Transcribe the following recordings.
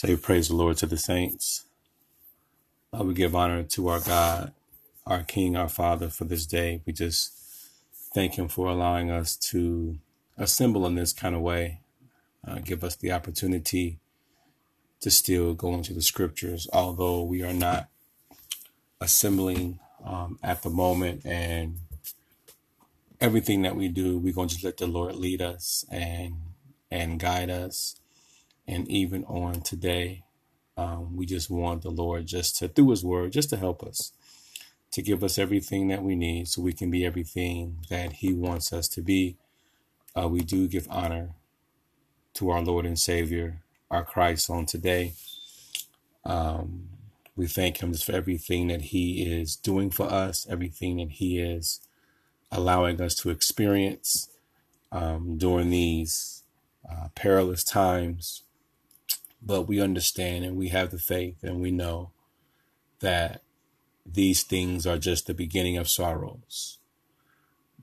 Say praise the Lord to the saints. Uh, we give honor to our God, our King, our Father for this day. We just thank Him for allowing us to assemble in this kind of way, uh, give us the opportunity to still go into the scriptures, although we are not assembling um, at the moment and everything that we do, we're going to let the Lord lead us and and guide us and even on today, um, we just want the Lord just to, through His Word, just to help us, to give us everything that we need so we can be everything that He wants us to be. Uh, we do give honor to our Lord and Savior, our Christ, on today. Um, we thank Him just for everything that He is doing for us, everything that He is allowing us to experience um, during these uh, perilous times but we understand and we have the faith and we know that these things are just the beginning of sorrows.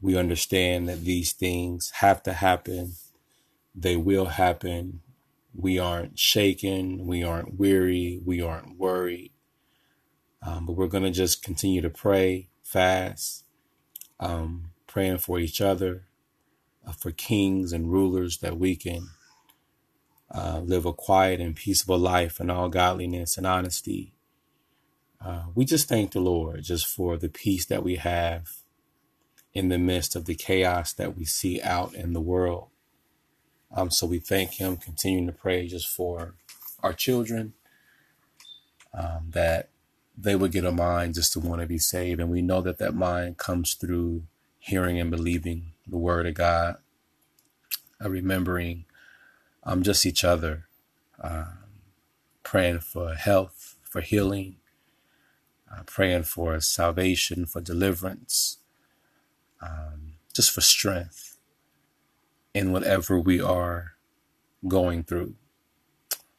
We understand that these things have to happen. They will happen. We aren't shaken. We aren't weary. We aren't worried. Um, but we're going to just continue to pray, fast, um, praying for each other, uh, for kings and rulers that we can uh, live a quiet and peaceable life in all godliness and honesty. Uh, we just thank the Lord just for the peace that we have in the midst of the chaos that we see out in the world. Um, so we thank Him, continuing to pray just for our children, um, that they would get a mind just to want to be saved. And we know that that mind comes through hearing and believing the Word of God, uh, remembering um, just each other, um, praying for health, for healing, uh, praying for salvation, for deliverance, um, just for strength in whatever we are going through.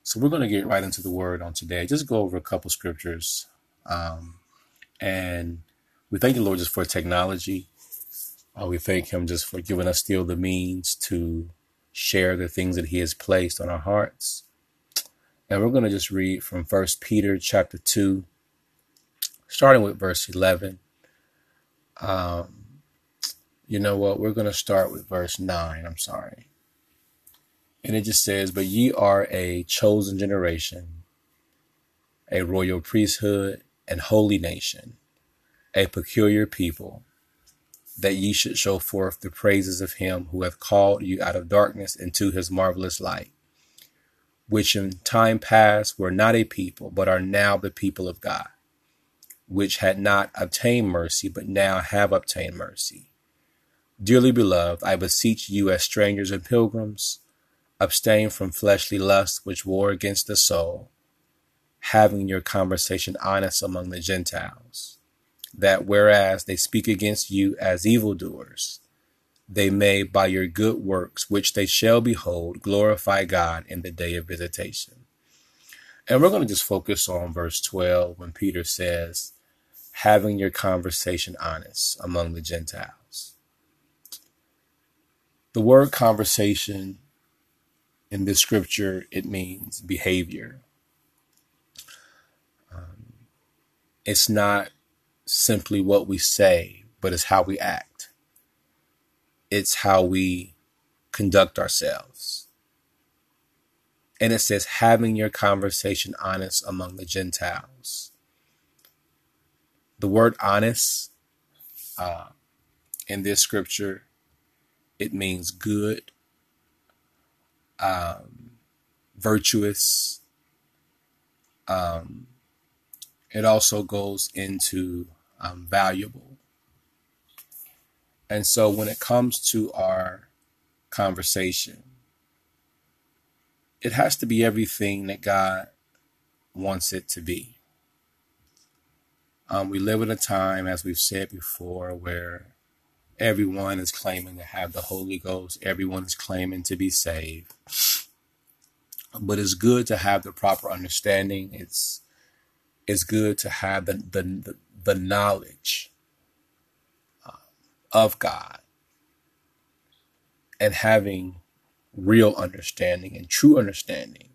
So we're going to get right into the word on today. Just go over a couple scriptures. Um, and we thank the Lord just for technology. Uh, we thank Him just for giving us still the means to share the things that he has placed on our hearts. And we're going to just read from First Peter chapter 2, starting with verse 11. Um, you know what? We're going to start with verse 9. I'm sorry. And it just says, But ye are a chosen generation, a royal priesthood, and holy nation, a peculiar people that ye should show forth the praises of him who hath called you out of darkness into his marvelous light, which in time past were not a people, but are now the people of God, which had not obtained mercy, but now have obtained mercy. Dearly beloved, I beseech you as strangers and pilgrims, abstain from fleshly lusts which war against the soul, having your conversation honest among the Gentiles that whereas they speak against you as evildoers, they may by your good works, which they shall behold, glorify God in the day of visitation. And we're going to just focus on verse 12 when Peter says, having your conversation honest among the Gentiles. The word conversation in this scripture, it means behavior. Um, it's not simply what we say, but it's how we act. It's how we conduct ourselves. And it says, having your conversation honest among the Gentiles. The word honest uh, in this scripture, it means good, um, virtuous. Um, it also goes into um, valuable. And so when it comes to our conversation, it has to be everything that God wants it to be. Um, we live in a time, as we've said before, where everyone is claiming to have the Holy Ghost, everyone is claiming to be saved. But it's good to have the proper understanding. It's it's good to have the the, the knowledge uh, of God and having real understanding and true understanding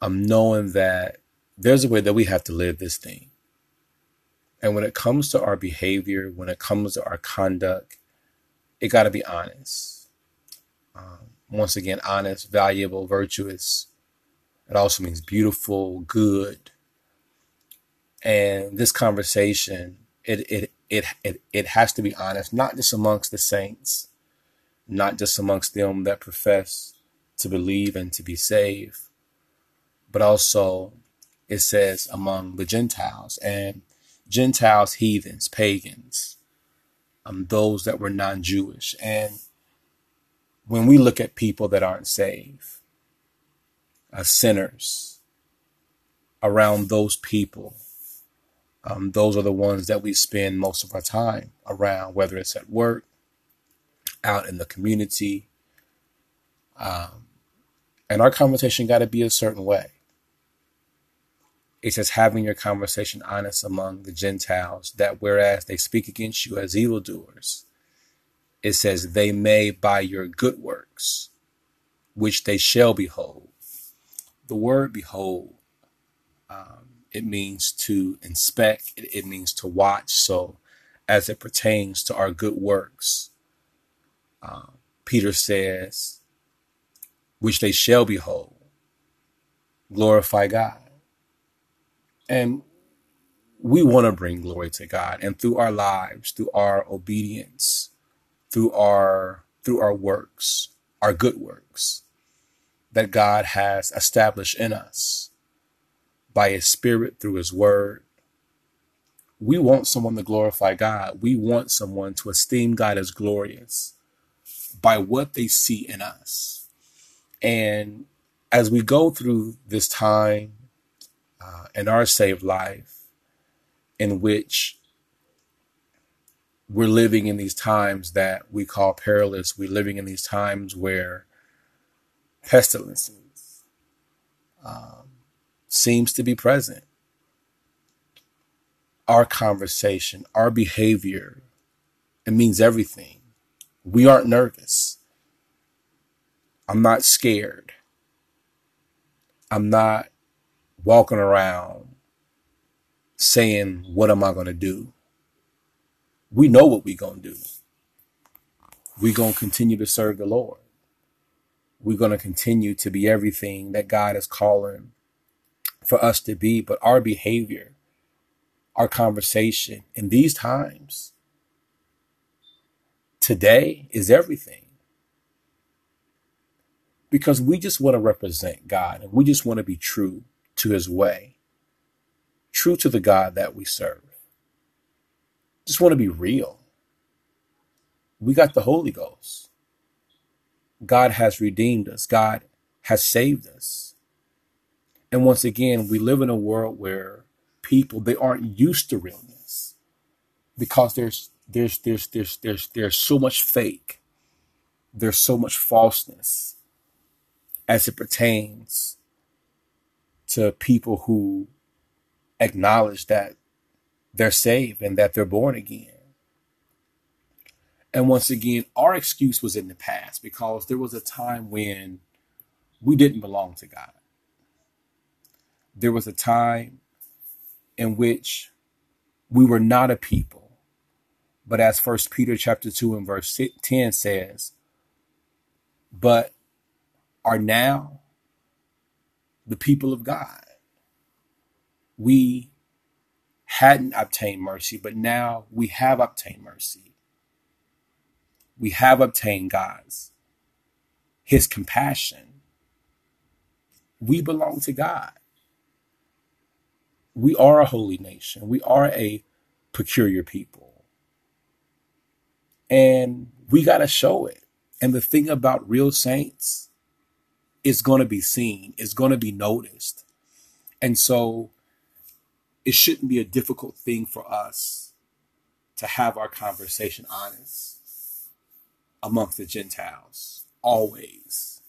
I'm knowing that there's a way that we have to live this thing. And when it comes to our behavior, when it comes to our conduct, it got to be honest. Um, once again, honest, valuable, virtuous. It also means beautiful, good. And this conversation, it it it it, it has to be honest, not just amongst the saints, not just amongst them that profess to believe and to be saved, but also it says among the Gentiles and Gentiles, heathens, pagans, um, those that were non Jewish. And when we look at people that aren't saved, uh, sinners, around those people, um, those are the ones that we spend most of our time around, whether it's at work, out in the community. Um, and our conversation got to be a certain way. It says, having your conversation honest among the Gentiles, that whereas they speak against you as evildoers, it says, they may by your good works, which they shall behold. The word behold, um, it means to inspect, it, it means to watch. So, as it pertains to our good works, uh, Peter says, which they shall behold, glorify God. And we want to bring glory to God. And through our lives, through our obedience, through our through our works, our good works that God has established in us by his spirit through his word. We want someone to glorify God. We want someone to esteem God as glorious by what they see in us. And as we go through this time uh, in our saved life in which we're living in these times that we call perilous. We're living in these times where pestilences um, seems to be present. Our conversation, our behavior, it means everything. We aren't nervous. I'm not scared. I'm not walking around saying, What am I going to do? We know what we're going to do. We're going to continue to serve the Lord. We're going to continue to be everything that God is calling for us to be. But our behavior, our conversation in these times, today is everything because we just want to represent God and we just want to be true to his way, true to the God that we serve. Just want to be real. We got the Holy Ghost. God has redeemed us. God has saved us. And once again, we live in a world where people they aren't used to realness because there's there's there's there's there's there's so much fake. There's so much falseness as it pertains to people who acknowledge that they're saved and that they're born again. And once again, our excuse was in the past because there was a time when we didn't belong to God. There was a time in which we were not a people. But as First Peter chapter 2 and verse 10 says, but are now the people of God. We hadn't obtained mercy, but now we have obtained mercy. We have obtained God's, His compassion. We belong to God. We are a holy nation. We are a peculiar people. And we got to show it. And the thing about real saints, is going to be seen, is going to be noticed. And so it shouldn't be a difficult thing for us to have our conversation honest amongst the Gentiles, always.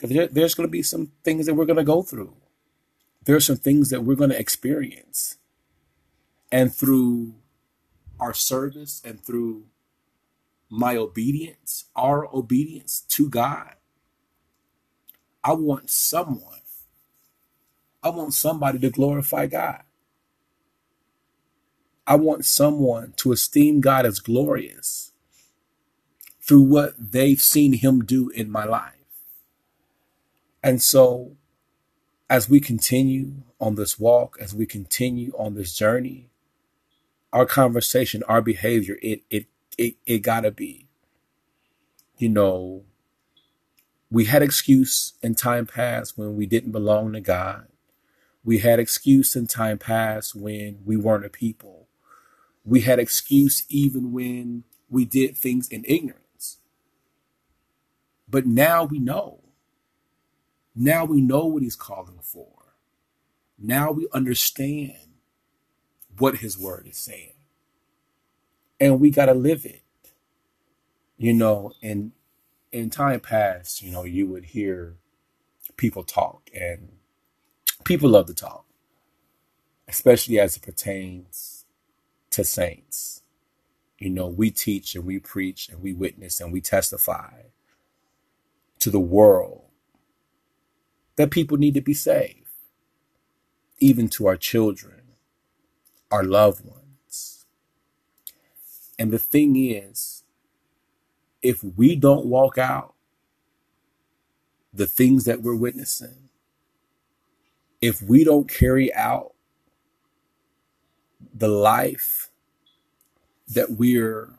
There, there's going to be some things that we're going to go through. There are some things that we're going to experience. And through our service and through my obedience, our obedience to God, I want someone, I want somebody to glorify God. I want someone to esteem God as glorious through what they've seen Him do in my life. And so, as we continue on this walk, as we continue on this journey, our conversation, our behavior, it it it, it gotta be, you know, we had excuse in time past when we didn't belong to God. We had excuse in time past when we weren't a people. We had excuse even when we did things in ignorance. But now we know. Now we know what he's calling for. Now we understand what his word is saying. And we got to live it. You know, and in time past, you know, you would hear people talk and people love to talk, especially as it pertains to saints. You know, we teach and we preach and we witness and we testify to the world that people need to be saved, even to our children, our loved ones. And the thing is, if we don't walk out the things that we're witnessing, if we don't carry out the life that we're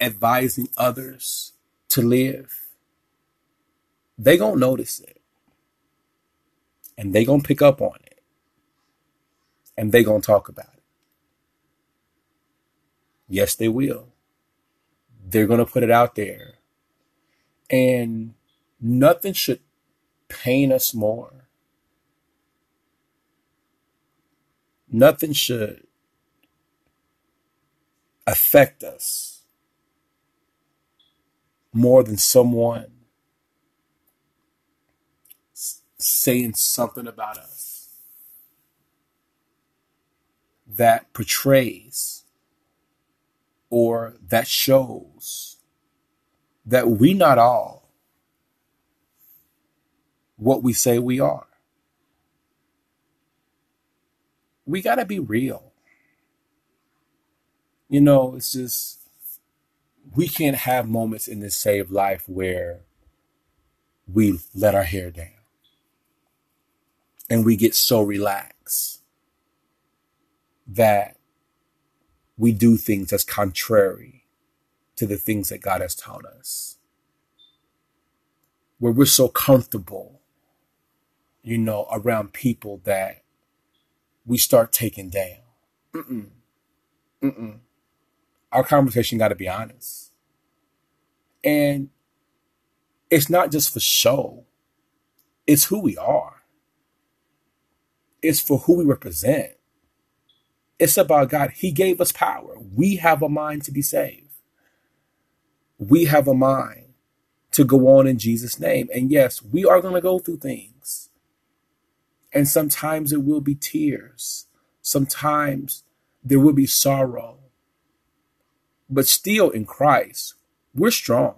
advising others to live, they gonna notice it. And they gonna pick up on it. And they gonna talk about it. Yes, they will they're to put it out there. And nothing should pain us more. Nothing should affect us more than someone saying something about us that portrays or that shows that we not all what we say we are. We got to be real. You know, it's just, we can't have moments in this saved life where we let our hair down and we get so relaxed that we do things that's contrary to the things that God has taught us. Where we're so comfortable, you know, around people that we start taking down. Mm-mm. Mm-mm. Our conversation got to be honest. And it's not just for show, it's who we are, it's for who we represent. It's about God. He gave us power. We have a mind to be saved. We have a mind to go on in Jesus' name. And yes, we are going to go through things. And sometimes it will be tears. Sometimes there will be sorrow. But still in Christ, we're strong.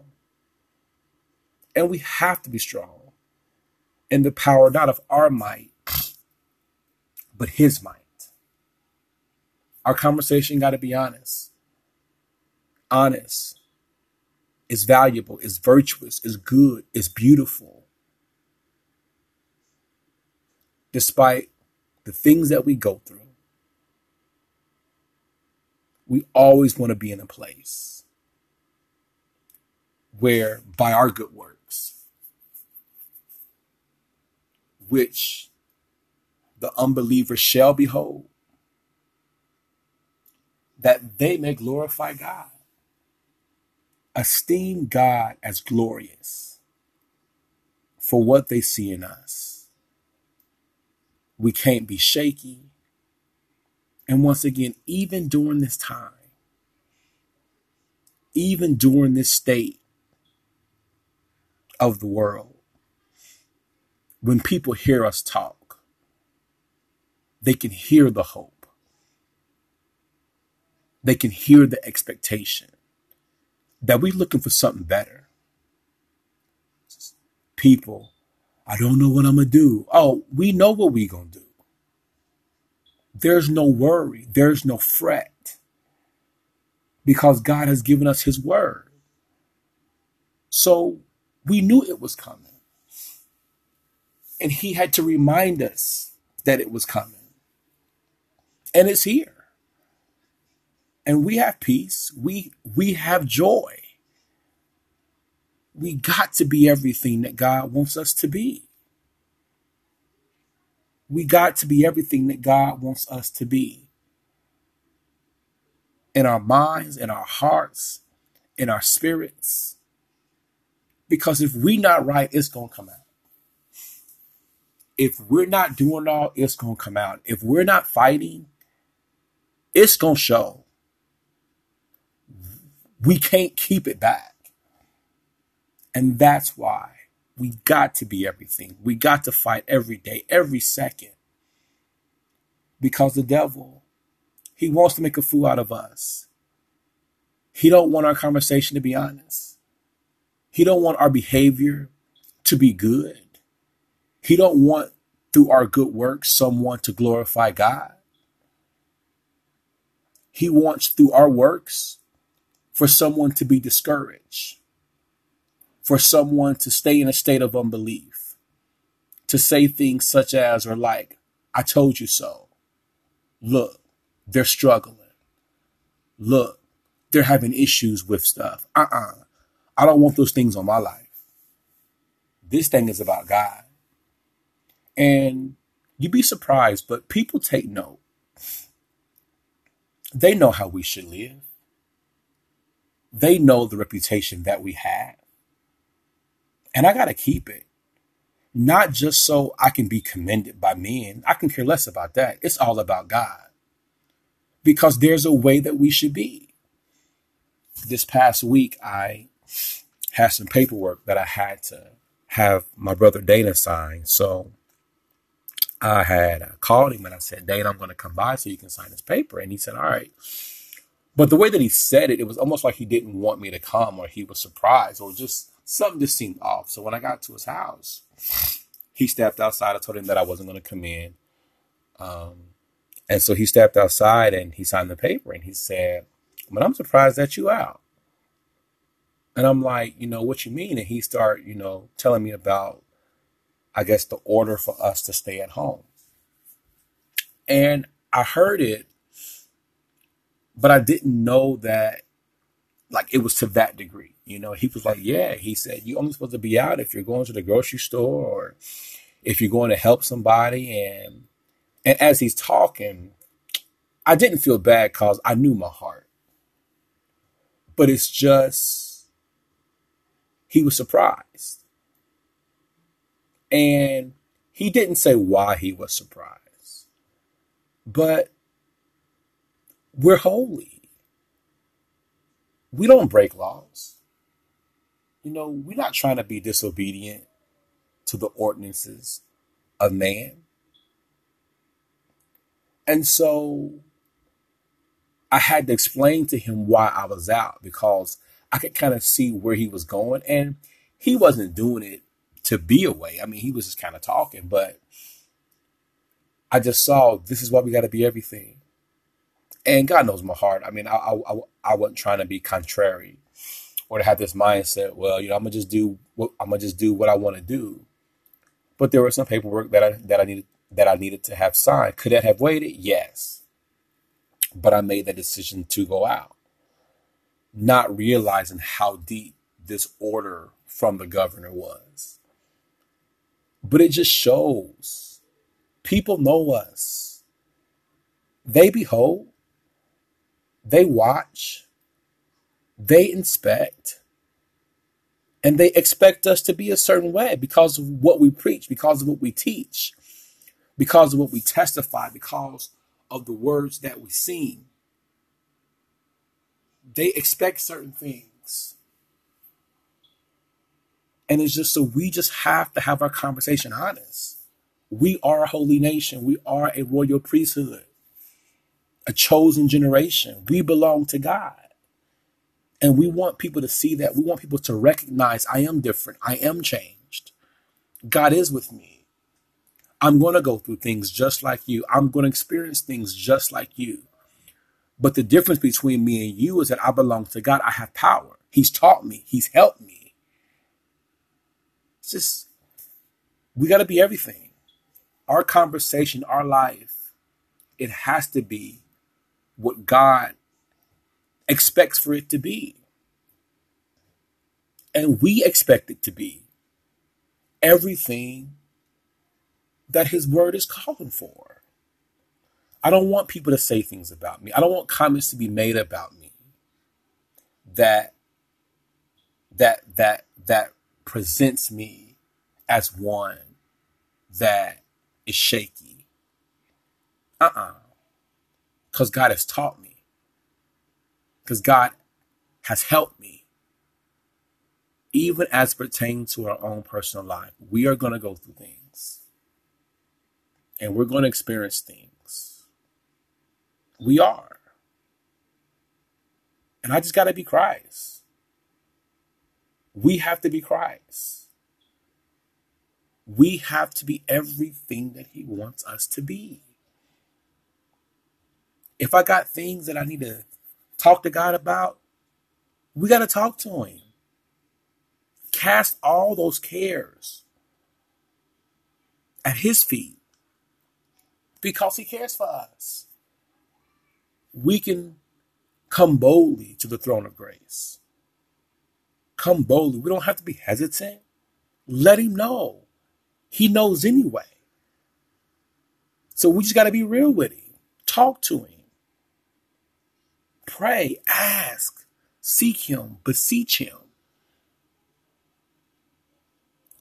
And we have to be strong in the power not of our might, but his mind. Our conversation got to be honest. Honest is valuable, is virtuous, is good, is beautiful. Despite the things that we go through, we always want to be in a place where, by our good works, which the unbeliever shall behold, that they may glorify God. Esteem God as glorious for what they see in us. We can't be shaky. And once again, even during this time, even during this state of the world, when people hear us talk, they can hear the hope they can hear the expectation that we're looking for something better. people, I don't know what I'm going to do. Oh, we know what we're going to do. There's no worry. There's no fret because God has given us his word. So we knew it was coming. And he had to remind us that it was coming. And it's here. And we have peace. We we have joy. We got to be everything that God wants us to be. We got to be everything that God wants us to be. In our minds, in our hearts, in our spirits. Because if we're not right, it's going to come out. If we're not doing all, it's going to come out. If we're not fighting, it's going to show. We can't keep it back. And that's why we got to be everything. We got to fight every day, every second. Because the devil, he wants to make a fool out of us. He don't want our conversation to be honest. He don't want our behavior to be good. He don't want through our good works someone to glorify God. He wants through our works for someone to be discouraged for someone to stay in a state of unbelief, to say things such as or like, I told you so. Look, they're struggling. Look, they're having issues with stuff. Uh uh-uh. uh I don't want those things on my life. This thing is about God. And you'd be surprised, but people take note. They know how we should live. They know the reputation that we have. And I got to keep it. Not just so I can be commended by men. I can care less about that. It's all about God. Because there's a way that we should be. This past week, I had some paperwork that I had to have my brother Dana sign. So I had called him and I said, Dana, I'm going to come by so you can sign this paper. And he said, All right. But the way that he said it, it was almost like he didn't want me to come or he was surprised or just something just seemed off. So when I got to his house, he stepped outside. I told him that I wasn't going to come in. Um, and so he stepped outside and he signed the paper and he said, But I'm surprised that you out. And I'm like, you know, what you mean? And he started, you know, telling me about, I guess, the order for us to stay at home. And I heard it, but I didn't know that, like, it was to that degree. You know, he was like, yeah, he said, you're only supposed to be out if you're going to the grocery store or if you're going to help somebody. And, and as he's talking, I didn't feel bad because I knew my heart. But it's just, he was surprised. And he didn't say why he was surprised. But we're holy. We don't break laws you know, we're not trying to be disobedient to the ordinances of man. And so I had to explain to him why I was out because I could kind of see where he was going. And he wasn't doing it to be away. I mean, he was just kind of talking, but I just saw this is why we got to be everything. And God knows my heart. I mean, I, I, I wasn't trying to be contrary or to have this mindset, well, you know, I'm gonna just do what I'm gonna just do what I want to do. But there was some paperwork that I that I needed that I needed to have signed. Could that have waited? Yes. But I made that decision to go out, not realizing how deep this order from the governor was. But it just shows people know us. They behold, they watch, they inspect and they expect us to be a certain way because of what we preach, because of what we teach, because of what we testify, because of the words that we sing. They expect certain things. And it's just so we just have to have our conversation honest. We are a holy nation. We are a royal priesthood, a chosen generation. We belong to God. And we want people to see that. We want people to recognize I am different. I am changed. God is with me. I'm going to go through things just like you. I'm going to experience things just like you. But the difference between me and you is that I belong to God. I have power. He's taught me, He's helped me. It's just, we got to be everything. Our conversation, our life, it has to be what God expects for it to be. And we expect it to be everything that His Word is calling for. I don't want people to say things about me. I don't want comments to be made about me that that that that presents me as one that is shaky. Uh-uh. Because God has taught me. Because God has helped me. Even as pertains to our own personal life, we are going to go through things. And we're going to experience things. We are. And I just got to be Christ. We have to be Christ. We have to be everything that He wants us to be. If I got things that I need to talk to God about, we got to talk to Him. Cast all those cares at His feet because He cares for us. We can come boldly to the throne of grace. Come boldly. We don't have to be hesitant. Let Him know. He knows anyway. So we just got to be real with Him. Talk to Him. Pray, ask, seek Him, beseech Him.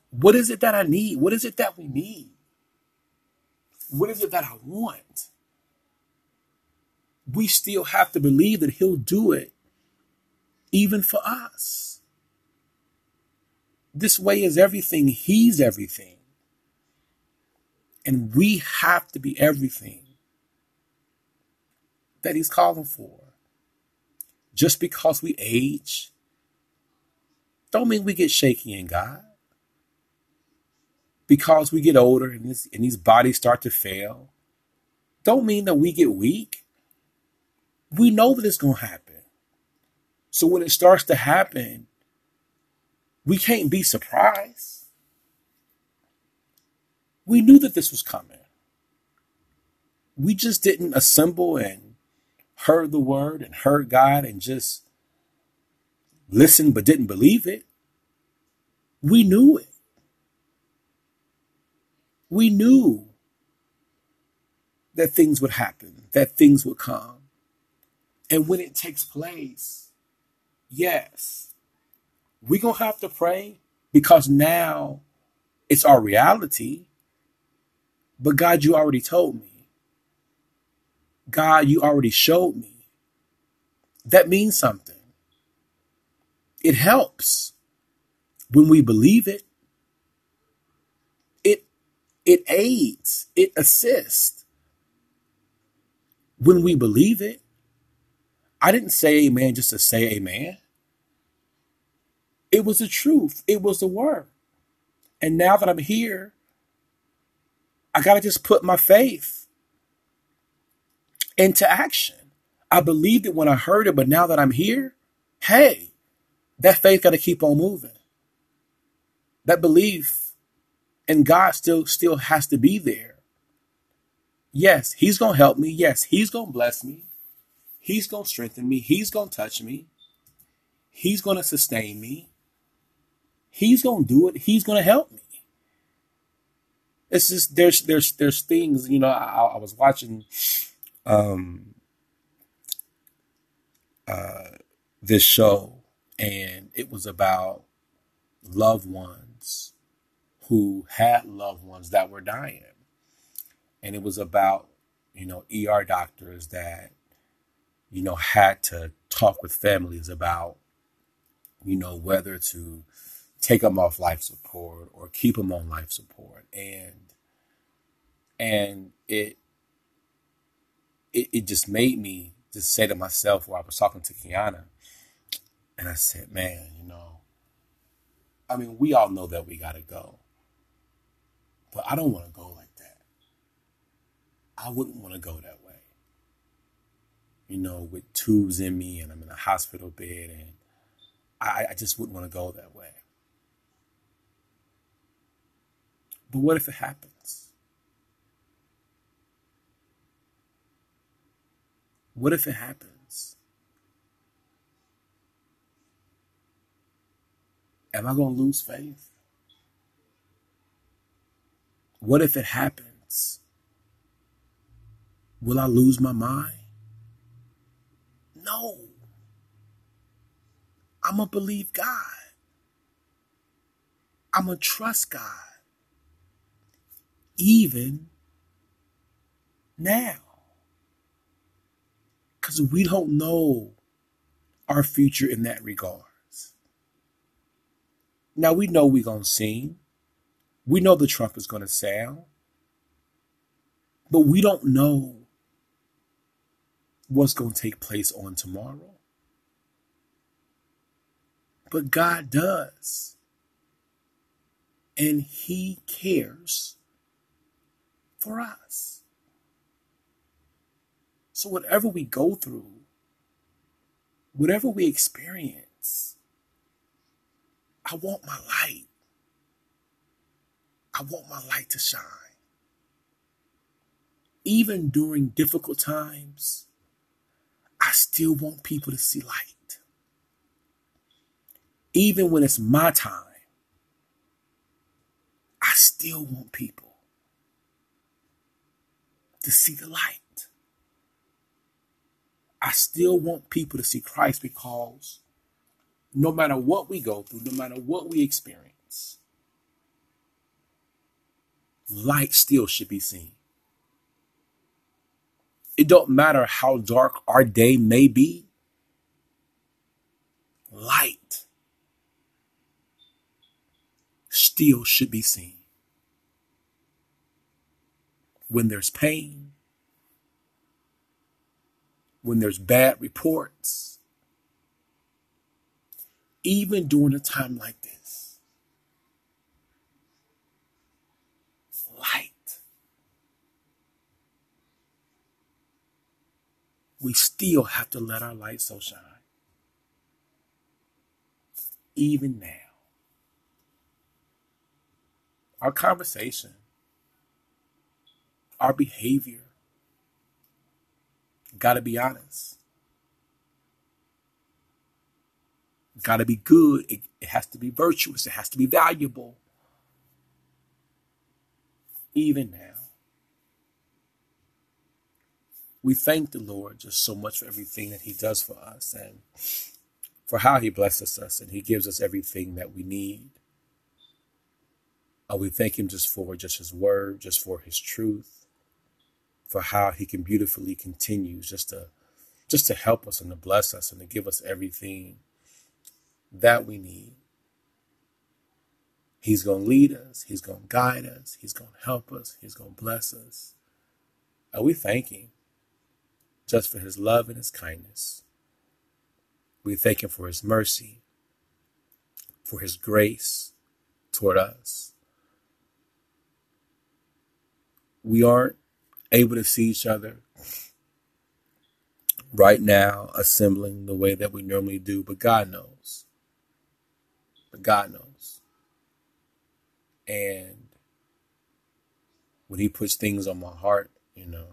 What is it that I need? What is it that we need? What is it that I want? We still have to believe that He'll do it even for us. This way is everything. He's everything. And we have to be everything that He's calling for. Just because we age, don't mean we get shaky in God. Because we get older and, this, and these bodies start to fail, don't mean that we get weak. We know that it's going to happen. So when it starts to happen, we can't be surprised. We knew that this was coming. We just didn't assemble and heard the word and heard God and just listened but didn't believe it. We knew it. We knew that things would happen, that things would come. And when it takes place, yes, we're going to have to pray because now it's our reality. But God, you already told me. God, you already showed me. That means something. It helps when we believe it. It it aids, it assists when we believe it. I didn't say amen just to say amen. It was the truth. It was the word. And now that I'm here, I got to just put my faith into action. I believed it when I heard it, but now that I'm here, hey, that faith got to keep on moving. That belief in God still still has to be there. Yes, he's going to help me. Yes, he's going to bless me. He's going to strengthen me. He's going to touch me. He's going to sustain me. He's to do it. He's to help me it's just there's there's there's things you know I, I was watching um uh this show and it was about loved ones who had loved ones that were dying and it was about you know ER doctors that you know had to talk with families about you know whether to take them off life support or keep them on life support and and it it, it just made me just say to myself while I was talking to Kiana, and I said, man, you know, I mean, we all know that we gotta go. But I don't want to go like that. I wouldn't want to go that way. You know, with tubes in me and I'm in a hospital bed and I, I just wouldn't want to go that way. But what if it happens? What if it happens? Am I going to lose faith? What if it happens? Will I lose my mind? No. I'm going to believe God. I'm going to trust God. Even now. Because we don't know our future in that regards. Now we know we're going to sing. We know the trumpet is going to sound. But we don't know what's going to take place on tomorrow. But God does. And He cares for us. So, whatever we go through, whatever we experience, I want my light. I want my light to shine. Even during difficult times, I still want people to see light. Even when it's my time, I still want people to see the light. I still want people to see Christ because no matter what we go through, no matter what we experience, light still should be seen. It don't matter how dark our day may be. Light still should be seen. When there's pain, when there's bad reports, even during a time like this, light we still have to let our light so shine. Even now. Our conversation, our behavior, got to be honest. Got to be good. It, it has to be virtuous. It has to be valuable. Even now. we thank the Lord just so much for everything that He does for us and for how He blesses us and He gives us everything that we need. Uh, we thank Him just for just His word, just for His truth, for how He can beautifully continue just to just to help us and to bless us and to give us everything that we need. He's going to lead us. He's going to guide us. He's going to help us. He's going to bless us. And we thank Him just for his love and his kindness. We thank him for his mercy, for his grace toward us. We aren't able to see each other right now, assembling the way that we normally do, but God knows. But God knows. And when He puts things on my heart, you know,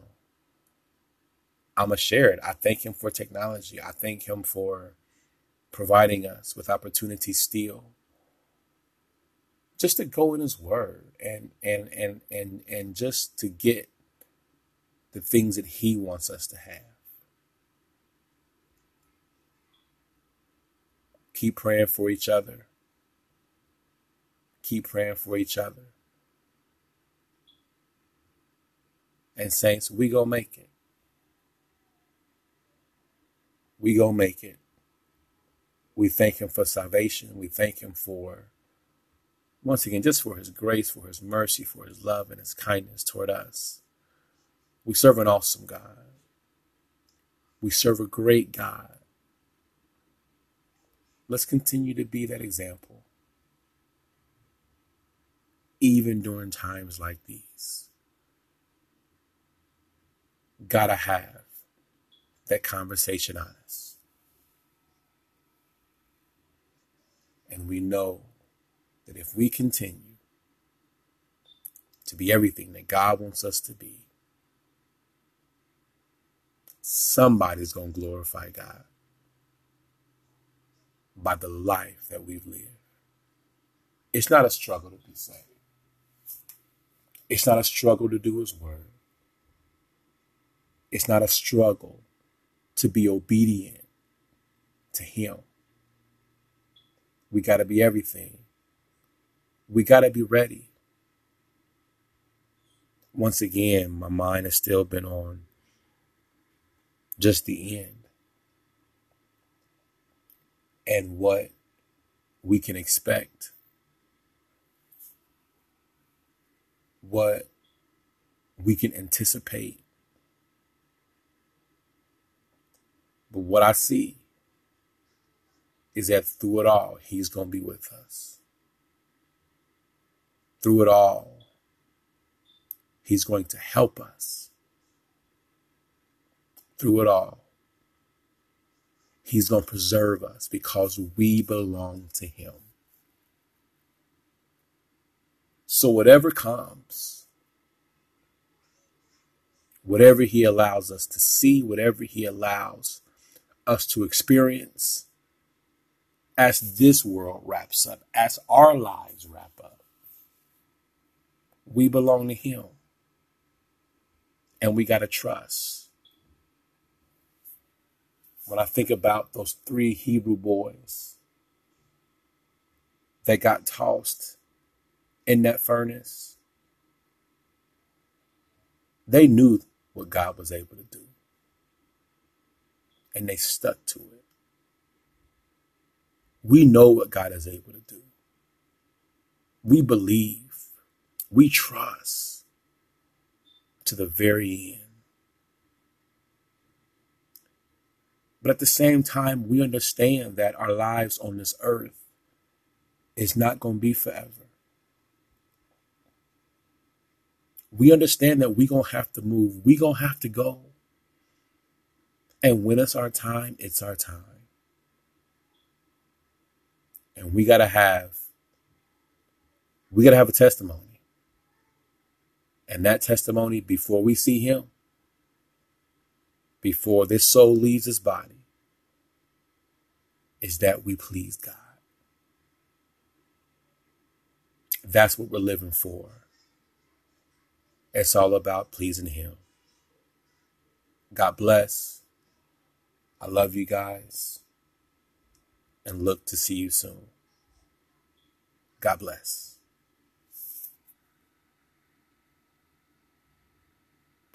I'm going to share it. I thank him for technology. I thank him for providing us with opportunity still just to go in his word and and and and and just to get the things that he wants us to have. Keep praying for each other. Keep praying for each other. And saints, we go make it we gonna make it. We thank him for salvation. We thank him for, once again, just for his grace, for his mercy, for his love and his kindness toward us. We serve an awesome God. We serve a great God. Let's continue to be that example. even during times like these. Gotta have that conversation honest. And we know that if we continue to be everything that God wants us to be, somebody's going to glorify God by the life that we've lived. It's not a struggle to be saved. It's not a struggle to do His word. It's not a struggle to be obedient to Him. We got to be everything. We got to be ready. Once again, my mind has still been on just the end and what we can expect, what we can anticipate. But what I see is that through it all, He's going to be with us. Through it all, He's going to help us through it all. He's going to preserve us because we belong to Him. So, whatever comes, whatever He allows us to see, whatever He allows us to experience, as this world wraps up, as our lives wrap up, we belong to Him. And we got to trust when I think about those three Hebrew boys that got tossed in that furnace, they knew what God was able to do. And they stuck to it. We know what God is able to do. We believe. We trust to the very end. But at the same time, we understand that our lives on this earth is not going to be forever. We understand that we're going to have to move. We're going to have to go. And when it's our time, it's our time. And we got to have, we got to have a testimony. And that testimony, before we see him, before this soul leaves this body is that we please God. That's what we're living for. It's all about pleasing Him. God bless. I love you guys and look to see you soon. God bless.